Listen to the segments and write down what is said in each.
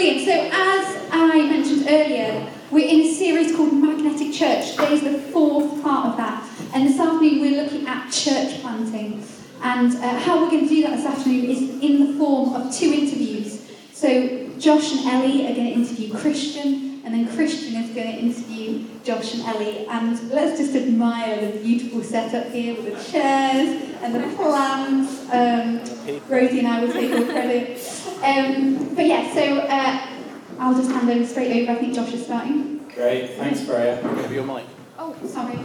Brilliant. So, as I mentioned earlier, we're in a series called Magnetic Church. Today is the fourth part of that. And this afternoon, we're looking at church planting. And uh, how we're going to do that this afternoon is in the form of two interviews. So, Josh and Ellie are going to interview Christian, and then Christian is going to interview Josh and Ellie. And let's just admire the beautiful setup here with the chairs and the plants. Um, Rosie and I will take all credit. Um, but yeah, so uh, I'll just hand over straight over. I think Josh is starting. Great, thanks, Freya. Over your mic. Oh, sorry.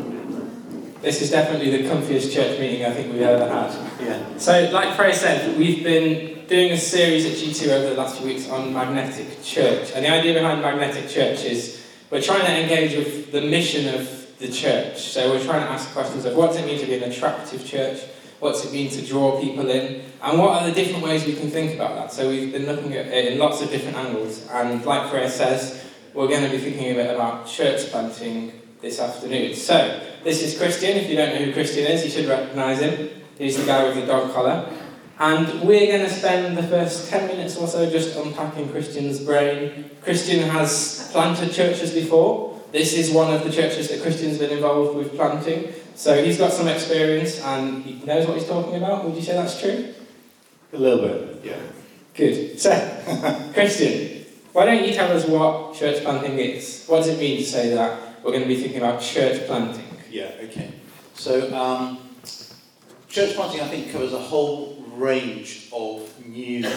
This is definitely the comfiest church meeting I think we've ever had. Yeah. So, like Freya said, we've been doing a series at G2 over the last few weeks on magnetic church. And the idea behind magnetic church is we're trying to engage with the mission of the church. So, we're trying to ask questions of what does it mean to be an attractive church? What's it mean to draw people in? And what are the different ways we can think about that? So, we've been looking at it in lots of different angles. And like Freya says, we're going to be thinking a bit about church planting this afternoon. So, this is Christian. If you don't know who Christian is, you should recognise him. He's the guy with the dog collar. And we're going to spend the first 10 minutes or so just unpacking Christian's brain. Christian has planted churches before. This is one of the churches that Christian's been involved with planting. So he's got some experience and he knows what he's talking about. Would you say that's true? A little bit, yeah. Good. So, Christian, why don't you tell us what church planting is? What does it mean to say that we're going to be thinking about church planting? Yeah, okay. So, um, church planting, I think, covers a whole range of new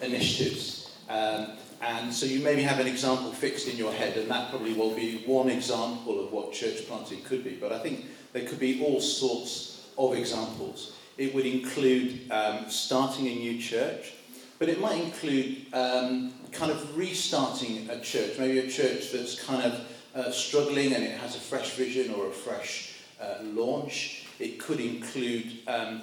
initiatives. Um, and so you maybe have an example fixed in your head, and that probably will be one example of what church planting could be. But I think there could be all sorts of examples. It would include um, starting a new church, but it might include um, kind of restarting a church, maybe a church that's kind of uh, struggling and it has a fresh vision or a fresh uh, launch. It could include um,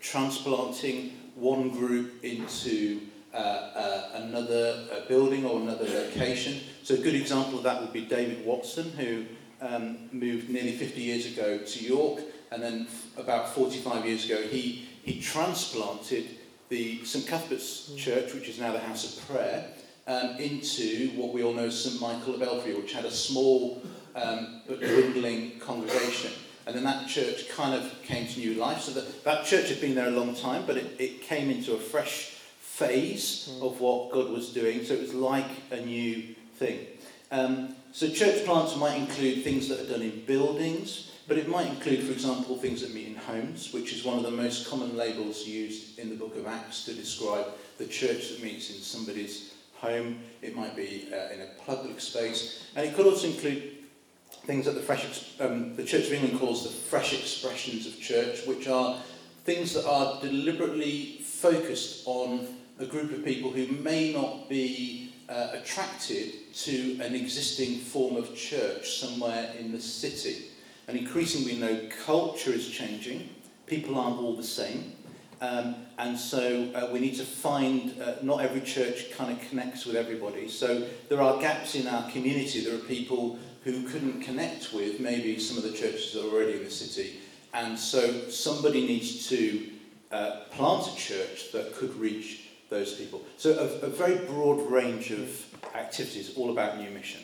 transplanting one group into uh, uh, another uh, building or another location. So a good example of that would be David Watson, who um, moved nearly 50 years ago to York, and then about 45 years ago he, he transplanted the St Cuthbert's Church, which is now the House of Prayer, um, into what we all know as St Michael le Belfrey, which had a small um, but dwindling congregation. And then that church kind of came to new life. So that, that church had been there a long time, but it, it came into a fresh phase of what God was doing. So it was like a new thing. Um, so church plants might include things that are done in buildings, but it might include, for example, things that meet in homes, which is one of the most common labels used in the book of Acts to describe the church that meets in somebody's home. It might be uh, in a public space. And it could also include things that the, fresh, um, the Church of England calls the fresh expressions of church, which are things that are deliberately focused on a group of people who may not be uh, attracted to an existing form of church somewhere in the city. And increasingly, we know culture is changing, people aren't all the same. Um, and so uh, we need to find, uh, not every church kind of connects with everybody. So there are gaps in our community. There are people who couldn't connect with maybe some of the churches that are already in the city. And so somebody needs to uh, plant a church that could reach those people. So a, a very broad range of activities, all about new mission.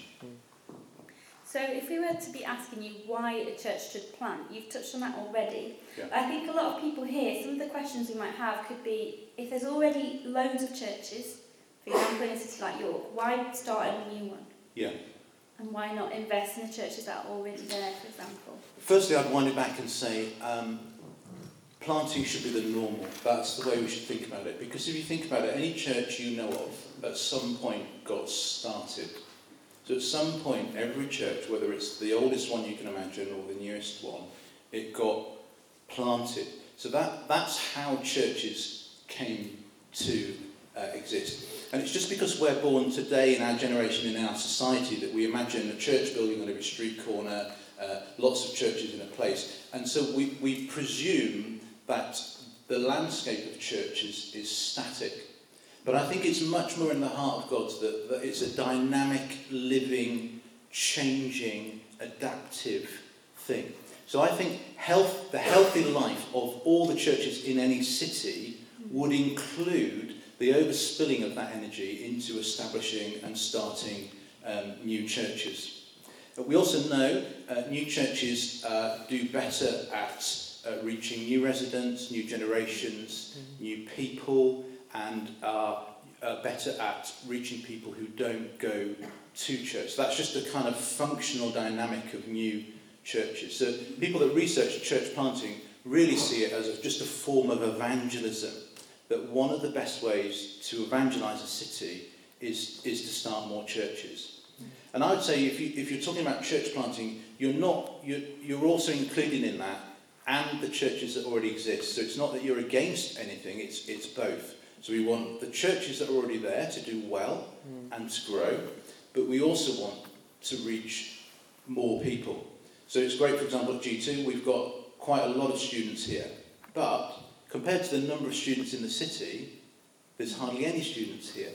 So if we were to be asking you why a church should plant, you've touched on that already. Yeah. I think a lot of people here, some of the questions we might have could be, if there's already loads of churches, for example in a city like York, why start a new one? Yeah. And why not invest in the churches that are already there, for example? Firstly, I'd wind it back and say um, planting should be the normal. That's the way we should think about it. Because if you think about it, any church you know of at some point got started. So at some point, every church, whether it's the oldest one you can imagine or the newest one, it got planted. So that, that's how churches came to uh, exist. And it's just because we're born today in our generation, in our society, that we imagine a church building on every street corner, uh, lots of churches in a place. And so we, we presume that the landscape of churches is static. But I think it's much more in the heart of God that, that it's a dynamic, living, changing, adaptive thing. So I think health, the healthy life of all the churches in any city would include the overspilling of that energy into establishing and starting um, new churches. But we also know uh, new churches uh, do better at uh, reaching new residents, new generations, mm-hmm. new people, and are uh, better at reaching people who don't go to church. So that's just a kind of functional dynamic of new churches. So people that research church planting really see it as a, just a form of evangelism. That one of the best ways to evangelize a city is, is to start more churches. And I would say if, you, if you're talking about church planting, you're, not, you're, you're also including in that and the churches that already exist. So it's not that you're against anything, it's, it's both. So we want the churches that are already there to do well mm. and to grow, but we also want to reach more people. So it's great, for example, at G2, we've got quite a lot of students here. But compared to the number of students in the city, there's hardly any students here.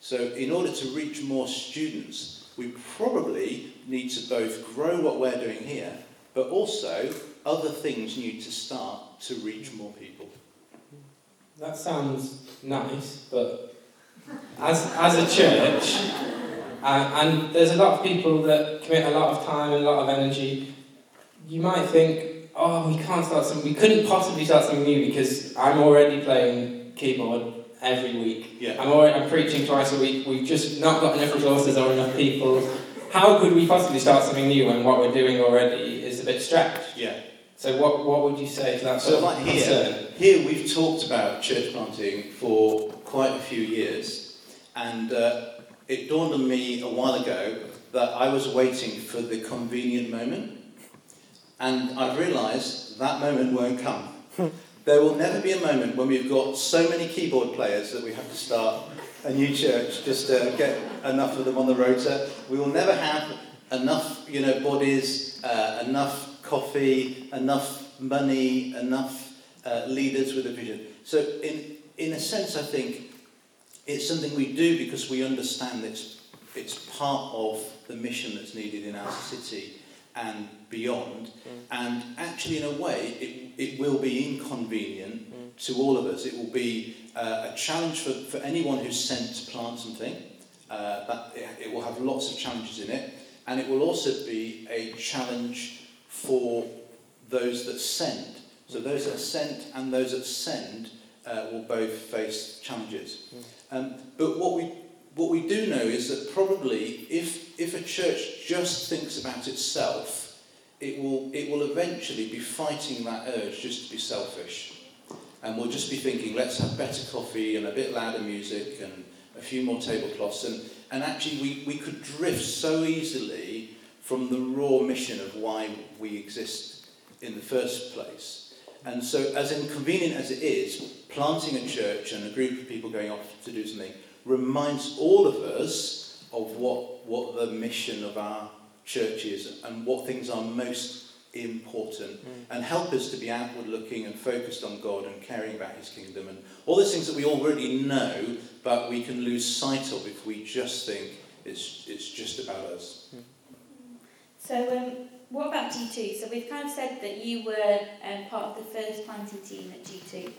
So in order to reach more students, we probably need to both grow what we're doing here, but also other things need to start to reach more people. That sounds nice, but as, as a church, uh, and there's a lot of people that commit a lot of time and a lot of energy, you might think, oh, we can't start something, we couldn't possibly start something new because I'm already playing keyboard every week. Yeah. I'm, already, I'm preaching twice a week, we've just not got enough resources or enough people. How could we possibly start something new when what we're doing already is a bit stretched? Yeah. So what, what would you say to that so like here, here we've talked about church planting for quite a few years, and uh, it dawned on me a while ago that I was waiting for the convenient moment, and I've realised that moment won't come. there will never be a moment when we've got so many keyboard players that we have to start a new church just to get enough of them on the rota. We will never have enough, you know, bodies, uh, enough coffee, enough money, enough uh, leaders with a vision. So, in, in a sense, I think it's something we do because we understand it's, it's part of the mission that's needed in our city and beyond. Mm. And actually, in a way, it, it will be inconvenient mm. to all of us. It will be uh, a challenge for, for anyone who's sent to plant something. Uh, that it, it will have lots of challenges in it. And it will also be a challenge for those that send. So those that sent and those that send uh, will both face challenges. Hmm. Um, but what we what we do know is that probably if if a church just thinks about itself, it will it will eventually be fighting that urge just to be selfish. And we'll just be thinking, let's have better coffee and a bit louder music and a few more tablecloths. And, and actually, we, we could drift so easily from the raw mission of why we exist in the first place. And so, as inconvenient as it is, planting a church and a group of people going off to do something reminds all of us of what, what the mission of our church is and what things are most important mm. and help us to be outward looking and focused on God and caring about his kingdom and all those things that we already know but we can lose sight of if we just think it's, it's just about us. Mm. So, um, what about G2? So, we've kind of said that you were um, part of the first planting team at G2.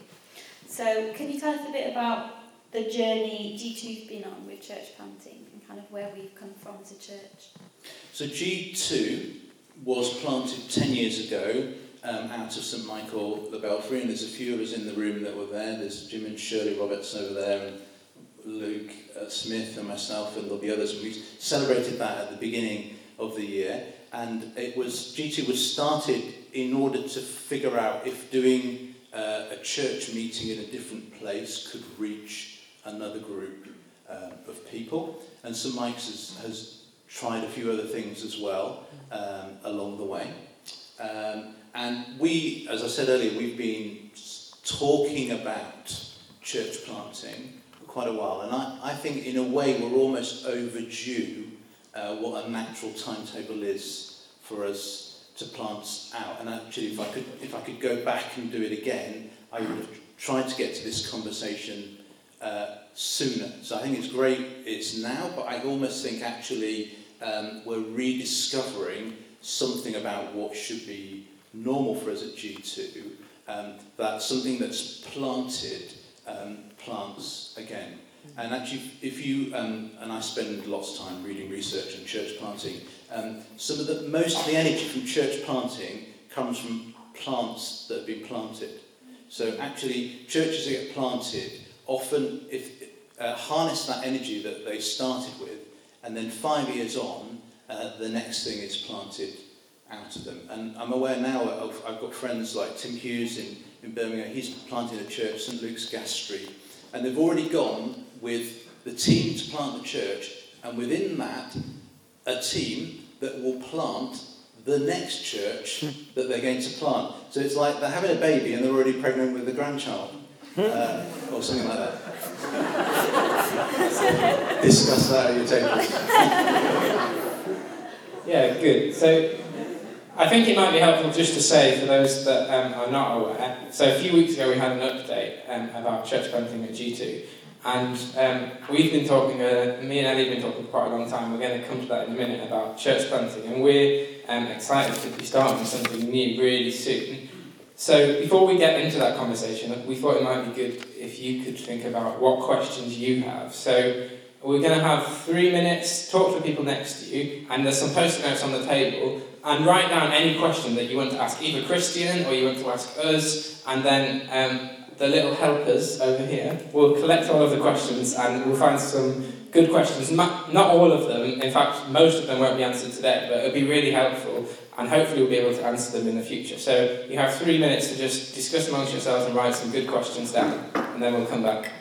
So, can you tell us a bit about the journey G2's been on with church planting and kind of where we've come from as a church? So, G2 was planted 10 years ago um, out of St Michael the Belfrey, and there's a few of us in the room that were there. There's Jim and Shirley Roberts over there, and Luke uh, Smith, and myself, and there'll be others. We celebrated that at the beginning of the year and it was G2 was started in order to figure out if doing uh, a church meeting in a different place could reach another group uh, of people. And St Mike's has, has tried a few other things as well um, along the way. Um, and we, as I said earlier, we've been talking about church planting for quite a while. And I, I think in a way we're almost overdue uh, what a natural timetable is for us to plant out. And actually, if I could, if I could go back and do it again, I would have tried to get to this conversation uh, sooner. So I think it's great it's now, but I almost think actually um, we're rediscovering something about what should be normal for us at G2, um, that something that's planted um, plants again. And actually, if you, um, and I spend lots of time reading research on church planting, um, some of the, most of the energy from church planting comes from plants that have been planted. So actually, churches that get planted often if, uh, harness that energy that they started with, and then five years on, uh, the next thing is planted out of them. And I'm aware now of, I've got friends like Tim Hughes in, in Birmingham, he's planted a church, St Luke's Gas Street, and they've already gone with the team to plant the church, and within that, a team that will plant the next church that they're going to plant. So it's like they're having a baby and they're already pregnant with a grandchild, uh, or something like that. Discuss that at your table. Yeah, good. So I think it might be helpful just to say for those that um, are not aware. So a few weeks ago we had an update um, about church planting at G2, and um, we've been talking. Uh, me and Ellie have been talking for quite a long time. We're going to come to that in a minute about church planting, and we're um, excited to be starting something new really soon. So before we get into that conversation, we thought it might be good if you could think about what questions you have. So we're going to have three minutes, talk to people next to you, and there's some post-it notes on the table, and write down any question that you want to ask either Christian or you want to ask us, and then um, the little helpers over here will collect all of the questions and we'll find some good questions. Not all of them, in fact, most of them won't be answered today, but it'll be really helpful and hopefully we'll be able to answer them in the future. So you have three minutes to just discuss amongst yourselves and write some good questions down, and then we'll come back.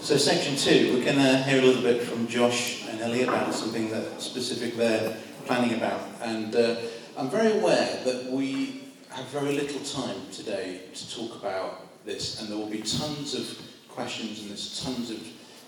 So section two, we're going to hear a little bit from Josh and Ellie about something that specific they're planning about. And uh, I'm very aware that we have very little time today to talk about this, and there will be tons of questions and there's tons of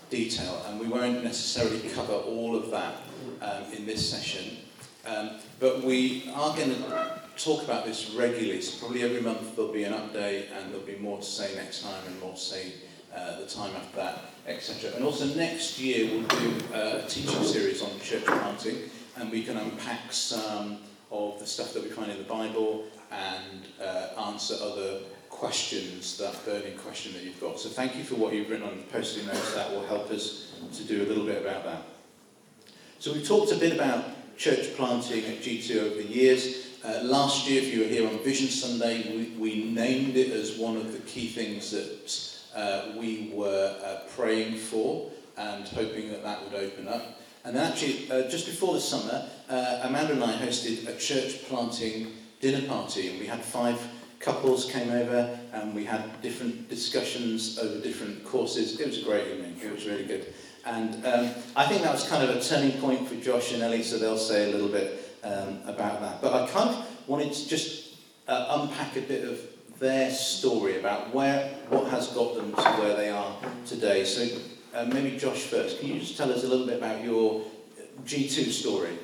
detail, and we won't necessarily cover all of that um, in this session. Um, but we are going to talk about this regularly, so probably every month there'll be an update and there'll be more to say next time and more to say uh, the time after that, etc. And also next year we'll do uh, a teaching series on church planting and we can unpack some of the stuff that we find in the Bible and uh, answer other questions, that burning question that you've got. So thank you for what you've written on posting notes. That will help us to do a little bit about that. So we've talked a bit about church planting at G2 over the years. Uh, last year, if you were here on Vision Sunday, we, we named it as one of the key things that uh, we were uh, praying for and hoping that that would open up. And then actually, uh, just before the summer, uh, Amanda and I hosted a church planting dinner party, and we had five couples came over, and we had different discussions over different courses. It was a great evening. It was really good. And um, I think that was kind of a turning point for Josh and Ellie, so they'll say a little bit um, about that. But I kind of wanted to just uh, unpack a bit of their story about where what has got them to where they are today. So uh, maybe Josh first. Can you just tell us a little bit about your G2 story?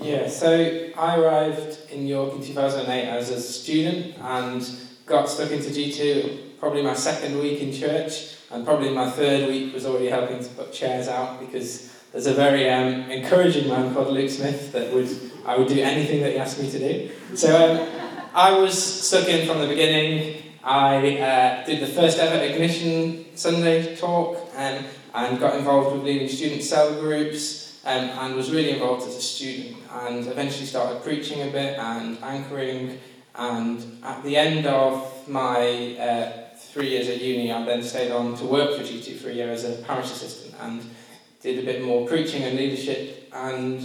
Yeah, so I arrived in York in 2008 as a student and got stuck into G2 probably my second week in church and probably my third week was already helping to put chairs out because there's a very um, encouraging man called Luke Smith that would I would do anything that he asked me to do. So um, I was stuck in from the beginning. I uh, did the first ever Ignition Sunday talk um, and got involved with leading student cell groups um, and was really involved as a student and eventually started preaching a bit and anchoring and at the end of my uh, three years at uni, I then stayed on to work for G2 for a year as a parish assistant and did a bit more preaching and leadership. And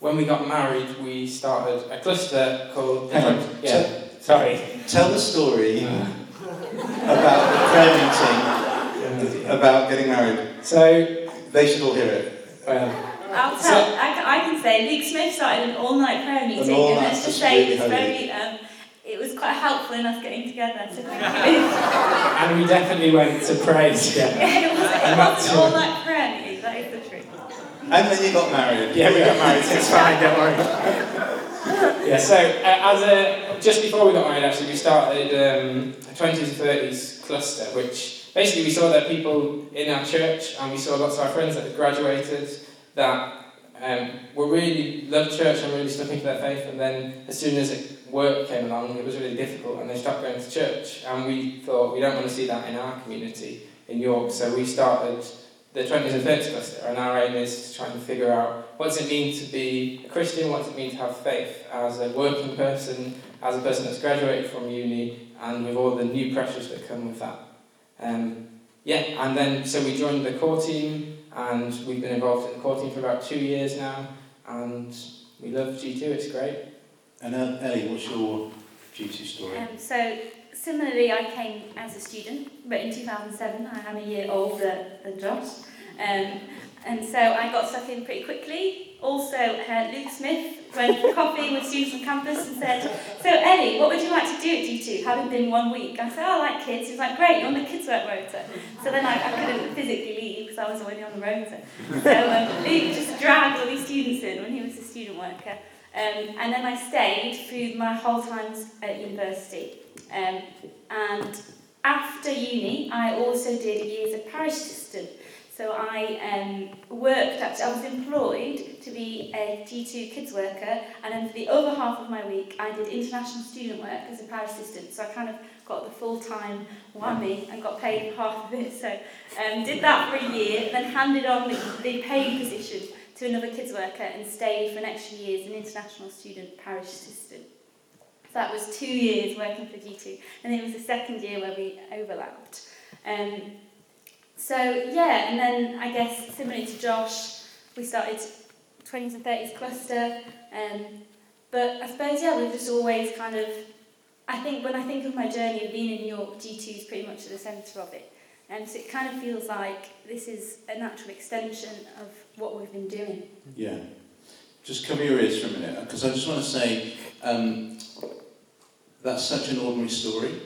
when we got married, we started a cluster called. Hang on. Yeah. Tell, sorry. Tell the story about the prayer meeting about getting married. So they should all hear it. Well, I'll tell. So, I, I, can say Luke Smith started an all-night prayer meeting, and let's just say really it was very. Um, it was quite helpful in us getting together. So thank you. and we definitely went to pray together. Yeah, it was, it wasn't all like prayer meeting, that is the truth. And then you got married. Yeah, we got married, so it's fine, don't worry. yeah, so uh, as a, just before we got married, actually, we started um, a 20s and 30s cluster, which basically we saw that people in our church, and we saw lots of our friends that had graduated, that um, were really loved church and really stuck into their faith, and then as soon as it work came along, it was really difficult, and they stopped going to church. And we thought, we don't want to see that in our community in York, so we started the 20s and 30s cluster, and our aim is to try and figure out what does it mean to be a Christian, what does it mean to have faith as a working person, as a person that's graduated from uni, and with all the new pressures that come with that. Um, yeah, and then so we joined the core team, and we've been involved in the core team for about two years now, and we love G2, it's great. And uh, Ellie, what's your G2 story? Um, so similarly, I came as a student, but in 2007 I am a year older than Josh. Um, and so I got stuck in pretty quickly. Also, uh, Luke Smith went for coffee with students on campus and said, So, Ellie, what would you like to do at G2, having been one week? I said, oh, I like kids. He was like, Great, you're on the kids' work rota. So then I, I couldn't physically leave because I was already on the rota. So um, Luke just dragged all these students in when he was a student worker. Um, and then I stayed through my whole times at university. Um, and after uni, I also did a year as a parish assistant. So I um, worked, actually, I was employed to be a G2 kids worker, and then for the other half of my week, I did international student work as a parish assistant. So I kind of got the full-time whammy and got paid half of it. So um, did that for a year, then handed on the, the paid position to another kids worker and stayed for an extra year as an international student parish assistant. So that was two years working for G2, and then it was the second year where we overlapped. Um, so yeah, and then I guess similarly to Josh, we started 20s and 30s cluster, um, but I suppose yeah, we've just always kind of, I think when I think of my journey of being in New York, G2 is pretty much at the centre of it. And so it kind of feels like this is a natural extension of what we've been doing. Yeah. Just cover your ears for a minute, because I just want to say um, that's such an ordinary story.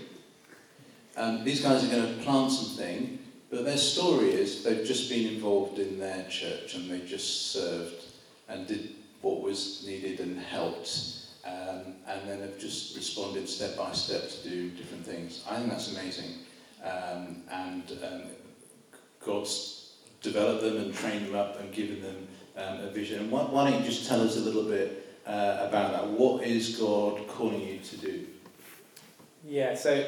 Um, these guys are going to plant something, but their story is they've just been involved in their church and they just served and did what was needed and helped. Um, and then have just responded step by step to do different things. I think that's amazing. Um, and um, God's developed them and trained them up and given them um, a vision. And why, why, don't you just tell us a little bit uh, about that? What is God calling you to do? Yeah, so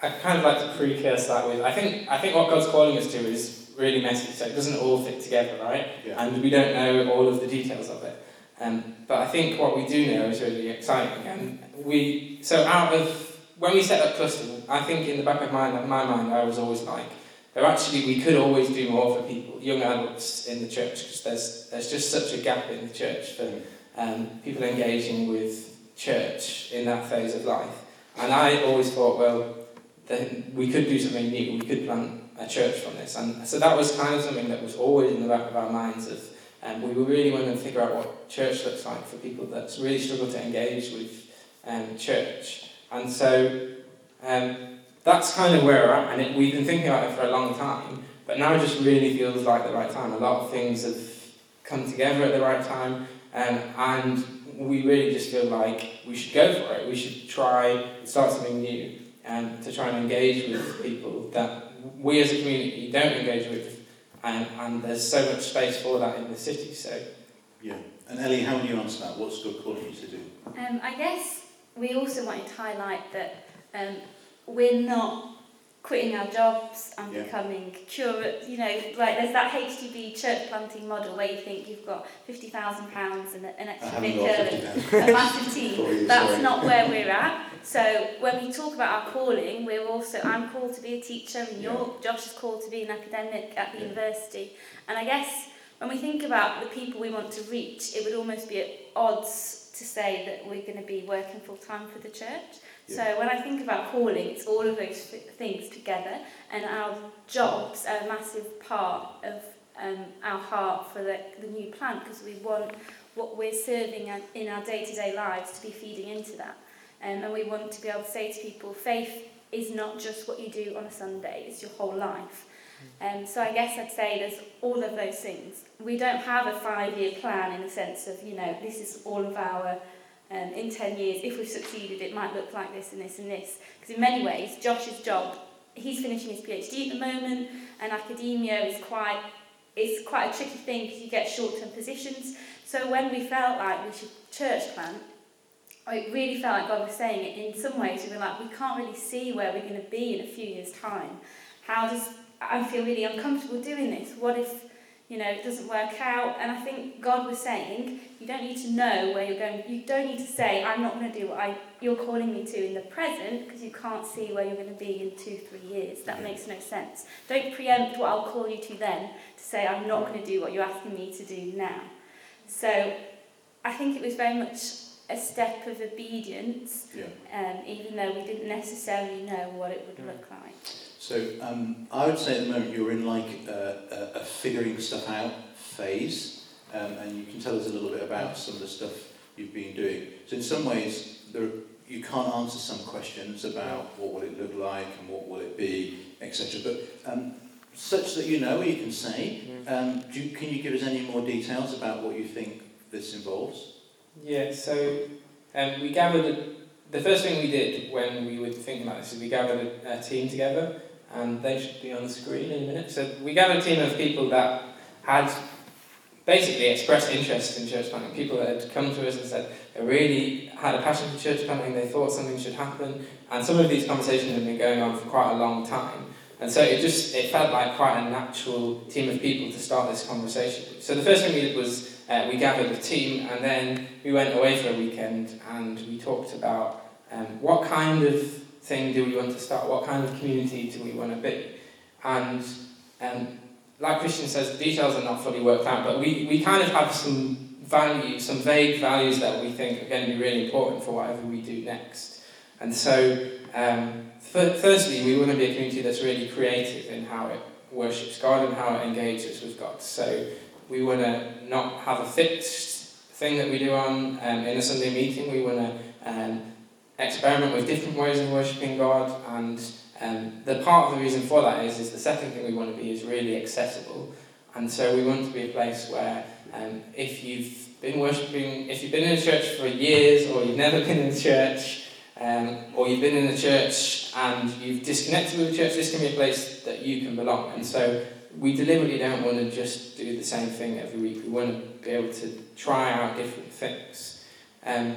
I kind of like to precursor that with I think I think what God's calling us to is really messy, so it doesn't all fit together, right? Yeah. And we don't know all of the details of it. Um, but I think what we do know is really exciting. And we so out of when we set up cluster, I think in the back of my, my mind I was always like, there actually we could always do more for people, young adults in the church, because there's there's just such a gap in the church for um, people engaging with church in that phase of life. And I always thought, well, then we could do something new. We could plant a church from this. And so that was kind of something that was always in the back of our minds of um, we really wanting to figure out what church looks like for people that really struggle to engage with um, church. And so um, that's kind of where we're at. And it, we've been thinking about it for a long time, but now it just really feels like the right time. A lot of things have come together at the right time. Um, and we really just feel like we should go for it. We should try and start something new and to try and engage with people that we as a community don't engage with, and, and there's so much space for that in the city. So, yeah. And Ellie, how would you answer that? What's God calling you to do? Um, I guess we also wanted to highlight that um, we're not quitting our jobs and yeah. becoming curate, you know, like there's that HTB church planting model where you think you've got £50,000 and an extra and a massive team. That's sorry. not where we're at. So when we talk about our calling, we're also, I'm called to be a teacher York, yeah. Josh is called to be an academic at the yeah. university. And I guess when we think about the people we want to reach, it would almost be at odds to say that we're going to be working full time for the church. So when I think about calling, it's all of those things together, and our jobs are a massive part of um, our heart for the, the new plant because we want what we're serving in our day-to-day lives to be feeding into that. Um, and we want to be able to say to people, faith is not just what you do on a Sunday, it's your whole life. Um, so I guess I'd say there's all of those things. We don't have a five-year plan in the sense of, you know, this is all of our um, in 10 years, if we've succeeded, it might look like this and this and this. Because in many ways, Josh's job, he's finishing his PhD at the moment, and academia is quite, it's quite a tricky thing because you get short-term positions. So when we felt like we should church plant, it really felt like God was saying it in some ways. We were like, we can't really see where we're going to be in a few years' time. How does, I feel really uncomfortable doing this. What if you know, it doesn't work out. And I think God was saying, you don't need to know where you're going. You don't need to say, I'm not going to do what I, you're calling me to in the present because you can't see where you're going to be in two, three years. That makes no sense. Don't preempt what I'll call you to then to say, I'm not going to do what you're asking me to do now. So I think it was very much a step of obedience, Yeah. um, even though we didn't necessarily know what it would look like. So um, I would say at the moment you're in like a, a, a figuring stuff out phase, um, and you can tell us a little bit about some of the stuff you've been doing. So in some ways, there, you can't answer some questions about what will it look like and what will it be, etc. But um, such that you know, you can say. Um, do can you give us any more details about what you think this involves? Yeah, so um, we gathered, a, the first thing we did when we were thinking about this is we gathered a, a team together, and they should be on the screen in a minute. So we gathered a team of people that had basically expressed interest in church planting, people that had come to us and said they really had a passion for church planting, they thought something should happen, and some of these conversations had been going on for quite a long time. And so it just it felt like quite a natural team of people to start this conversation. So the first thing we did was uh, we gathered a team and then we went away for a weekend and we talked about um, what kind of thing do we want to start, what kind of community do we want to be. And um, like Christian says, the details are not fully worked out, but we, we kind of have some values, some vague values that we think are going to be really important for whatever we do next. And so um, firstly, we want to be a community that's really creative in how it worships God and how it engages with God. So we want to not have a fixed thing that we do on um, in a Sunday meeting. We want to um, experiment with different ways of worshipping God. And um, the part of the reason for that is, is the second thing we want to be is really accessible. And so we want to be a place where um, if you've been worshipping, if you've been in a church for years or you've never been in a church, um, or you've been in a church and you've disconnected with the church, this can be a place that you can belong. And so we deliberately don't want to just do the same thing every week. We want to be able to try out different things. Um,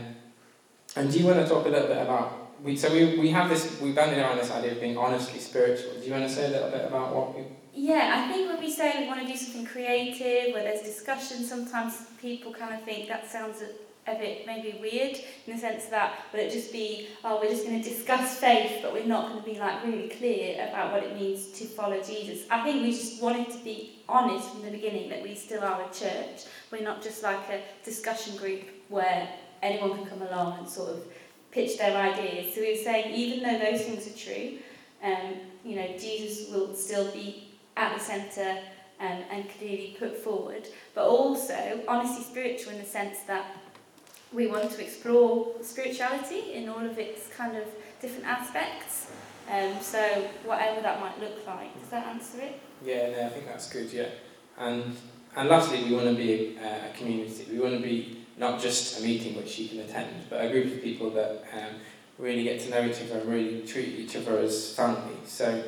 and do you want to talk a little bit about, we, so we, we have this, we banded around this idea of being honestly spiritual. Do you want to say a little bit about what we... Yeah, I think when we say we want to do something creative, where there's discussion, sometimes people kind of think that sounds a, bit maybe weird in the sense that will it just be, oh, we're just going to discuss faith, but we're not going to be like really clear about what it means to follow Jesus. I think we just wanted to be honest from the beginning that we still are a church. We're not just like a discussion group where anyone can come along and sort of pitch their ideas. So we were saying, even though those things are true, um, you know, Jesus will still be at the centre um, and clearly put forward, but also honestly spiritual in the sense that we want to explore spirituality in all of its kind of different aspects. Um, so whatever that might look like, does that answer it? Yeah, no, I think that's good. Yeah, and and lastly, we want to be a, a community. We want to be not just a meeting which you can attend, but a group of people that um, really get to know each other and really treat each other as family. So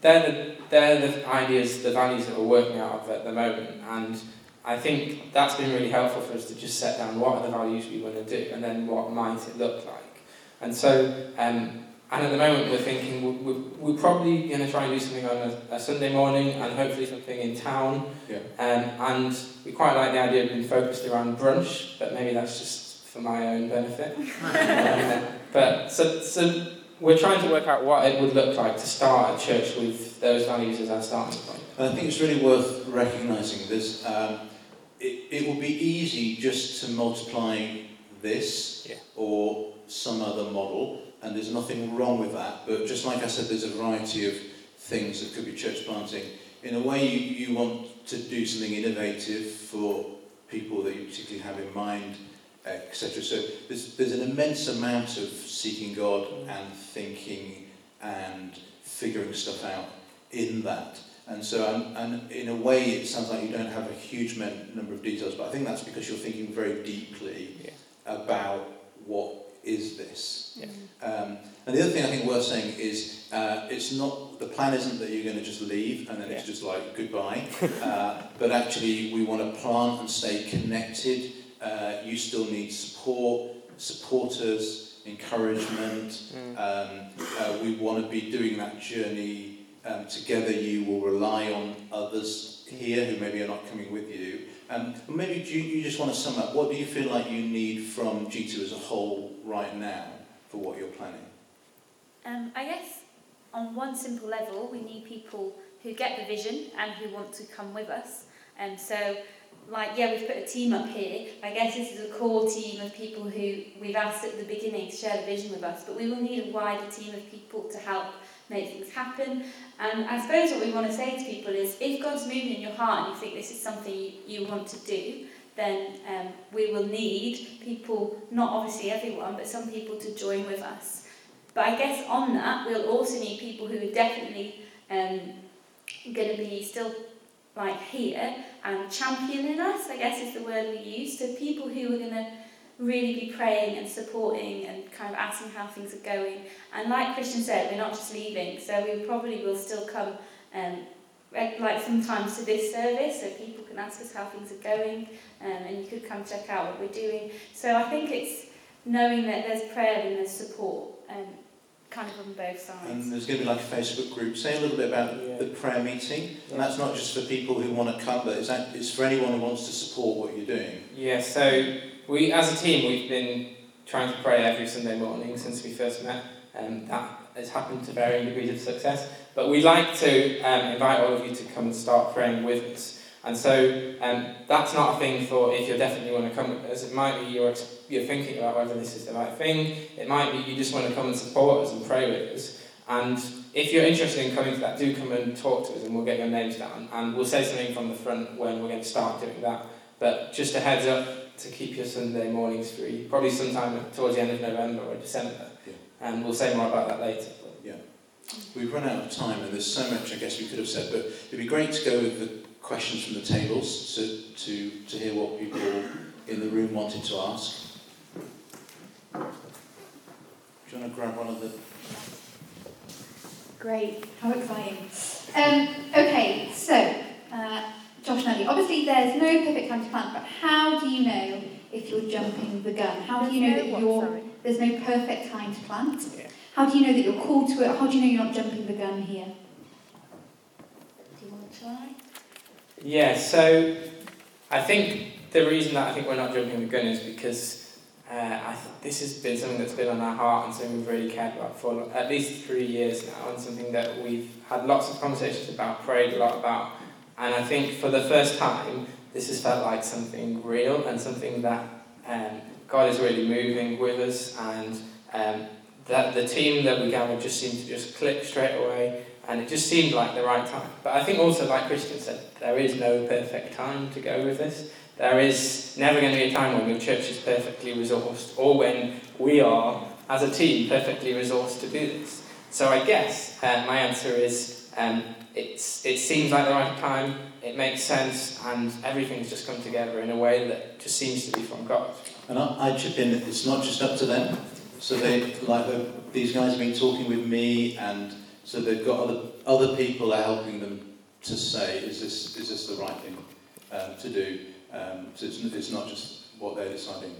they're the, they're the ideas, the values that we're working out of at the moment. And I think that's been really helpful for us to just set down what are the values we want to do and then what might it look like. And so, um, and at the moment we're thinking we're, we're probably going to try and do something on a, a Sunday morning and hopefully something in town. Yeah. Um, and we quite like the idea of being focused around brunch, but maybe that's just for my own benefit. um, but so, so we're trying to work out what it would look like to start a church with those values as our starting point. And I think it's really worth recognising this. Um, it, it will be easy just to multiply this Yeah. or some other model, and there's nothing wrong with that. But just like I said, there's a variety of things that could be church planting. In a way, you, you want to do something innovative for people that you particularly have in mind, etc. So there's, there's an immense amount of seeking God and thinking and figuring stuff out in that. And so, and, in a way, it sounds like you don't have a huge number of details, but I think that's because you're thinking very deeply Yeah. about what is this. Yeah. Um, and the other thing I think worth saying is uh, it's not the plan isn't that you're going to just leave and then it's just like goodbye, uh, but actually we want to plant and stay connected. Uh, you still need support. supporters, encouragement. Mm. Um, uh, we want to be doing that journey um, together. You will rely on others here who maybe are not coming with you. Um, maybe you, you just want to sum up. What do you feel like you need from G2 as a whole right now for what you're planning? Um, I guess on one simple level, we need people who get the vision and who want to come with us. And so, like, yeah, we've put a team up here. I guess this is a core team of people who we've asked at the beginning to share the vision with us, but we will need a wider team of people to help make things happen. And I suppose what we want to say to people is if God's moving in your heart and you think this is something you, want to do, then um, we will need people, not obviously everyone, but some people to join with us. But I guess on that, we'll also need people who are definitely um, going to be still like here and championing us, I guess is the word we use. So people who are going to really be praying and supporting and kind of asking how things are going. And like Christian said, we're not just leaving, so we probably will still come um, like sometimes to this service so people can ask us how things are going um, and you could come check out what we're doing. So I think it's knowing that there's prayer and there's support um, kind of on both sides. And there's going to be like a Facebook group. Say a little bit about yeah. the prayer meeting. Yeah. And that's not just for people who want to come, but it's, it's for anyone who wants to support what you're doing. Yeah, so we, as a team, we've been trying to pray every Sunday morning since we first met. Um, that has happened to varying degrees of success. But we'd like to um, invite all of you to come and start praying with us. And so um, that's not a thing for if you definitely want to come with us. It might be you're, you're thinking about whether this is the right thing. It might be you just want to come and support us and pray with us. And if you're interested in coming to that, do come and talk to us and we'll get your names down. And we'll say something from the front when we're going to start doing that. But just a heads up to keep your Sunday mornings free, probably sometime towards the end of November or December. Yeah. And we'll say more about that later. Yeah. We've run out of time and there's so much I guess we could have said, but it'd be great to go with the questions from the tables to, to, to hear what people in the room wanted to ask. Do you want to grab one of the... Great, how exciting. Um, okay, so, uh, Josh and Ellie, obviously there's no perfect time to plant, but how do you know if you're jumping the gun? How do you know that you're, there's no perfect time to plant? Yeah. How do you know that you're called to it? How do you know you're not jumping the gun here? Do you want to try? Yeah, so I think the reason that I think we're not jumping the gun is because uh, I th- this has been something that's been on our heart and something we've really cared about for at least three years now, and something that we've had lots of conversations about, prayed a lot about. And I think for the first time, this has felt like something real and something that um, God is really moving with us, and um, that the team that we gathered just seemed to just click straight away and it just seemed like the right time. But I think also, like Christian said, there is no perfect time to go with this. There is never going to be a time when your church is perfectly resourced, or when we are, as a team, perfectly resourced to do this. So I guess uh, my answer is um, it's, it seems like the right time, it makes sense, and everything's just come together in a way that just seems to be from God. And I, I chip in, that it's not just up to them. So they, like the, these guys have been talking with me and so they've got other, other people are helping them to say, is this, is this the right thing um, to do? Um, so it's, it's not just what they're deciding.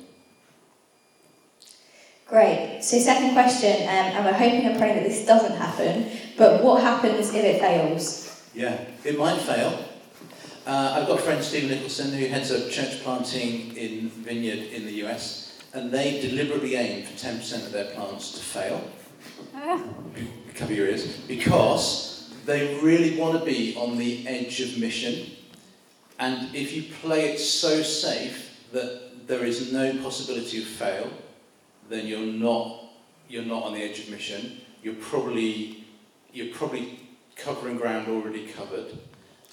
Great. So second question, um, and we're hoping and praying that this doesn't happen, but what happens if it fails? Yeah, it might fail. Uh, I've got a friend, Stephen Nicholson, who heads up church planting in Vineyard in the US, and they deliberately aim for 10% of their plants to fail. Ah cover your ears, because they really want to be on the edge of mission. And if you play it so safe that there is no possibility of fail, then you're not, you're not on the edge of mission. You're probably, you're probably covering ground already covered.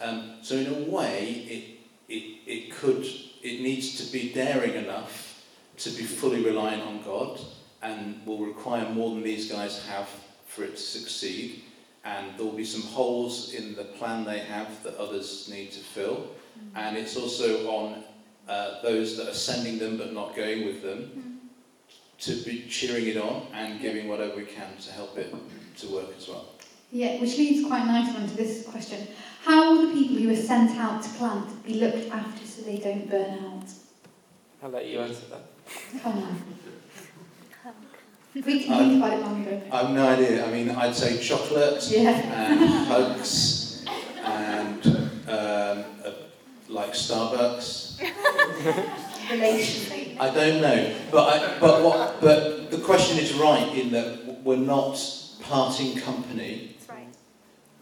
Um, so in a way, it, it, it could, it needs to be daring enough to be fully reliant on God and will require more than these guys have for it to succeed. And there will be some holes in the plan they have that others need to fill. Mm. And it's also on uh, those that are sending them but not going with them mm. To be cheering it on and giving whatever we can to help it to work as well. Yeah, which leads quite nicely onto this question. How will the people who are sent out to plant be looked after so they don't burn out? I'll let you answer that. Come on. We can think about it longer. I've no idea. I mean, I'd say chocolate Yeah. and hugs and um, uh, like Starbucks. Relation. I don't know, but I, but what? But the question is right in that we're not parting company. That's right.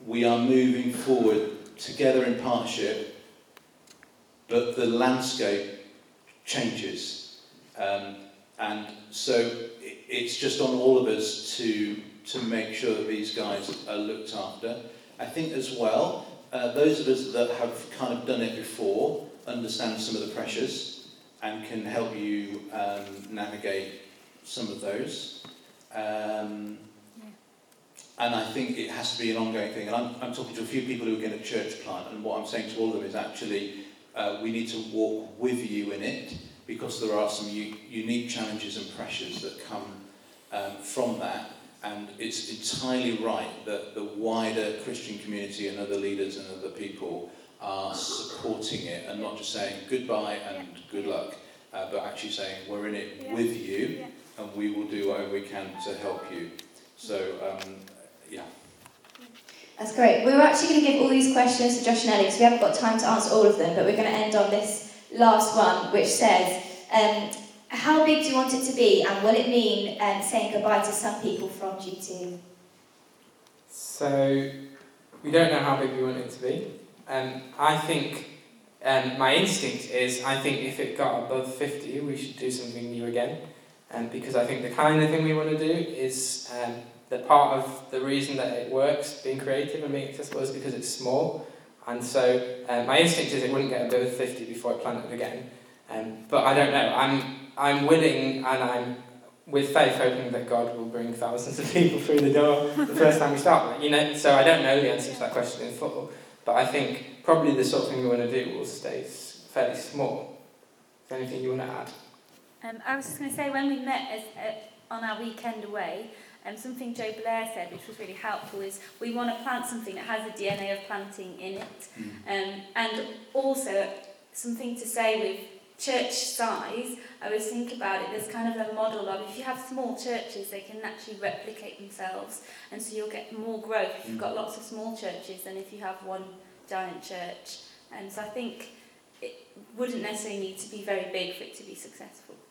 We are moving forward together in partnership, but the landscape changes, um, and so i- it's just on all of us to to make sure that these guys are looked after. I think as well, uh, those of us that have kind of done it before understand some of the pressures and can help you um, navigate some of those. Um, and I think it has to be an ongoing thing. And I'm, I'm talking to a few people who are going to church plant, and what I'm saying to all of them is actually uh, we need to walk with you in it because there are some u- unique challenges and pressures that come um, from that. And it's entirely right that the wider Christian community and other leaders and other people are supporting it and not just saying goodbye and good luck, uh, but actually saying we're in it Yeah. with you Yeah. and we will do whatever we can to help you. So, um, yeah. That's great. We were actually going to give all these questions to Josh and Ellie because we haven't got time to answer all of them, but we're going to end on this last one, which says, um, how big do you want it to be, and will it mean um, saying goodbye to some people from G2? So we don't know how big we want it to be. Um, I think um, my instinct is I think if it got above 50, we should do something new again. Um, because I think the kind of thing we want to do is um, that part of the reason that it works, being creative and being accessible, is because it's small. And so um, my instinct is it wouldn't get above 50 before I planned it again. Um, but I don't know. I'm, I'm willing and I'm with faith hoping that God will bring thousands of people through the door the first time we start. You know, so I don't know the answer to that question in full, but I think probably the sort of thing we want to do will stay fairly small. Is there anything you want to add? Um, I was just going to say, when we met as, uh, on our weekend away, um, something Joe Blair said, which was really helpful, is we want to plant something that has the DNA of planting in it. Um, and also, something to say with church size, I was thinking about it, there's kind of a model of if you have small churches, they can actually replicate themselves, and so you'll get more growth if you've got mm. lots of small churches than if you have one giant church. And so I think it wouldn't necessarily need to be very big for it to be successful.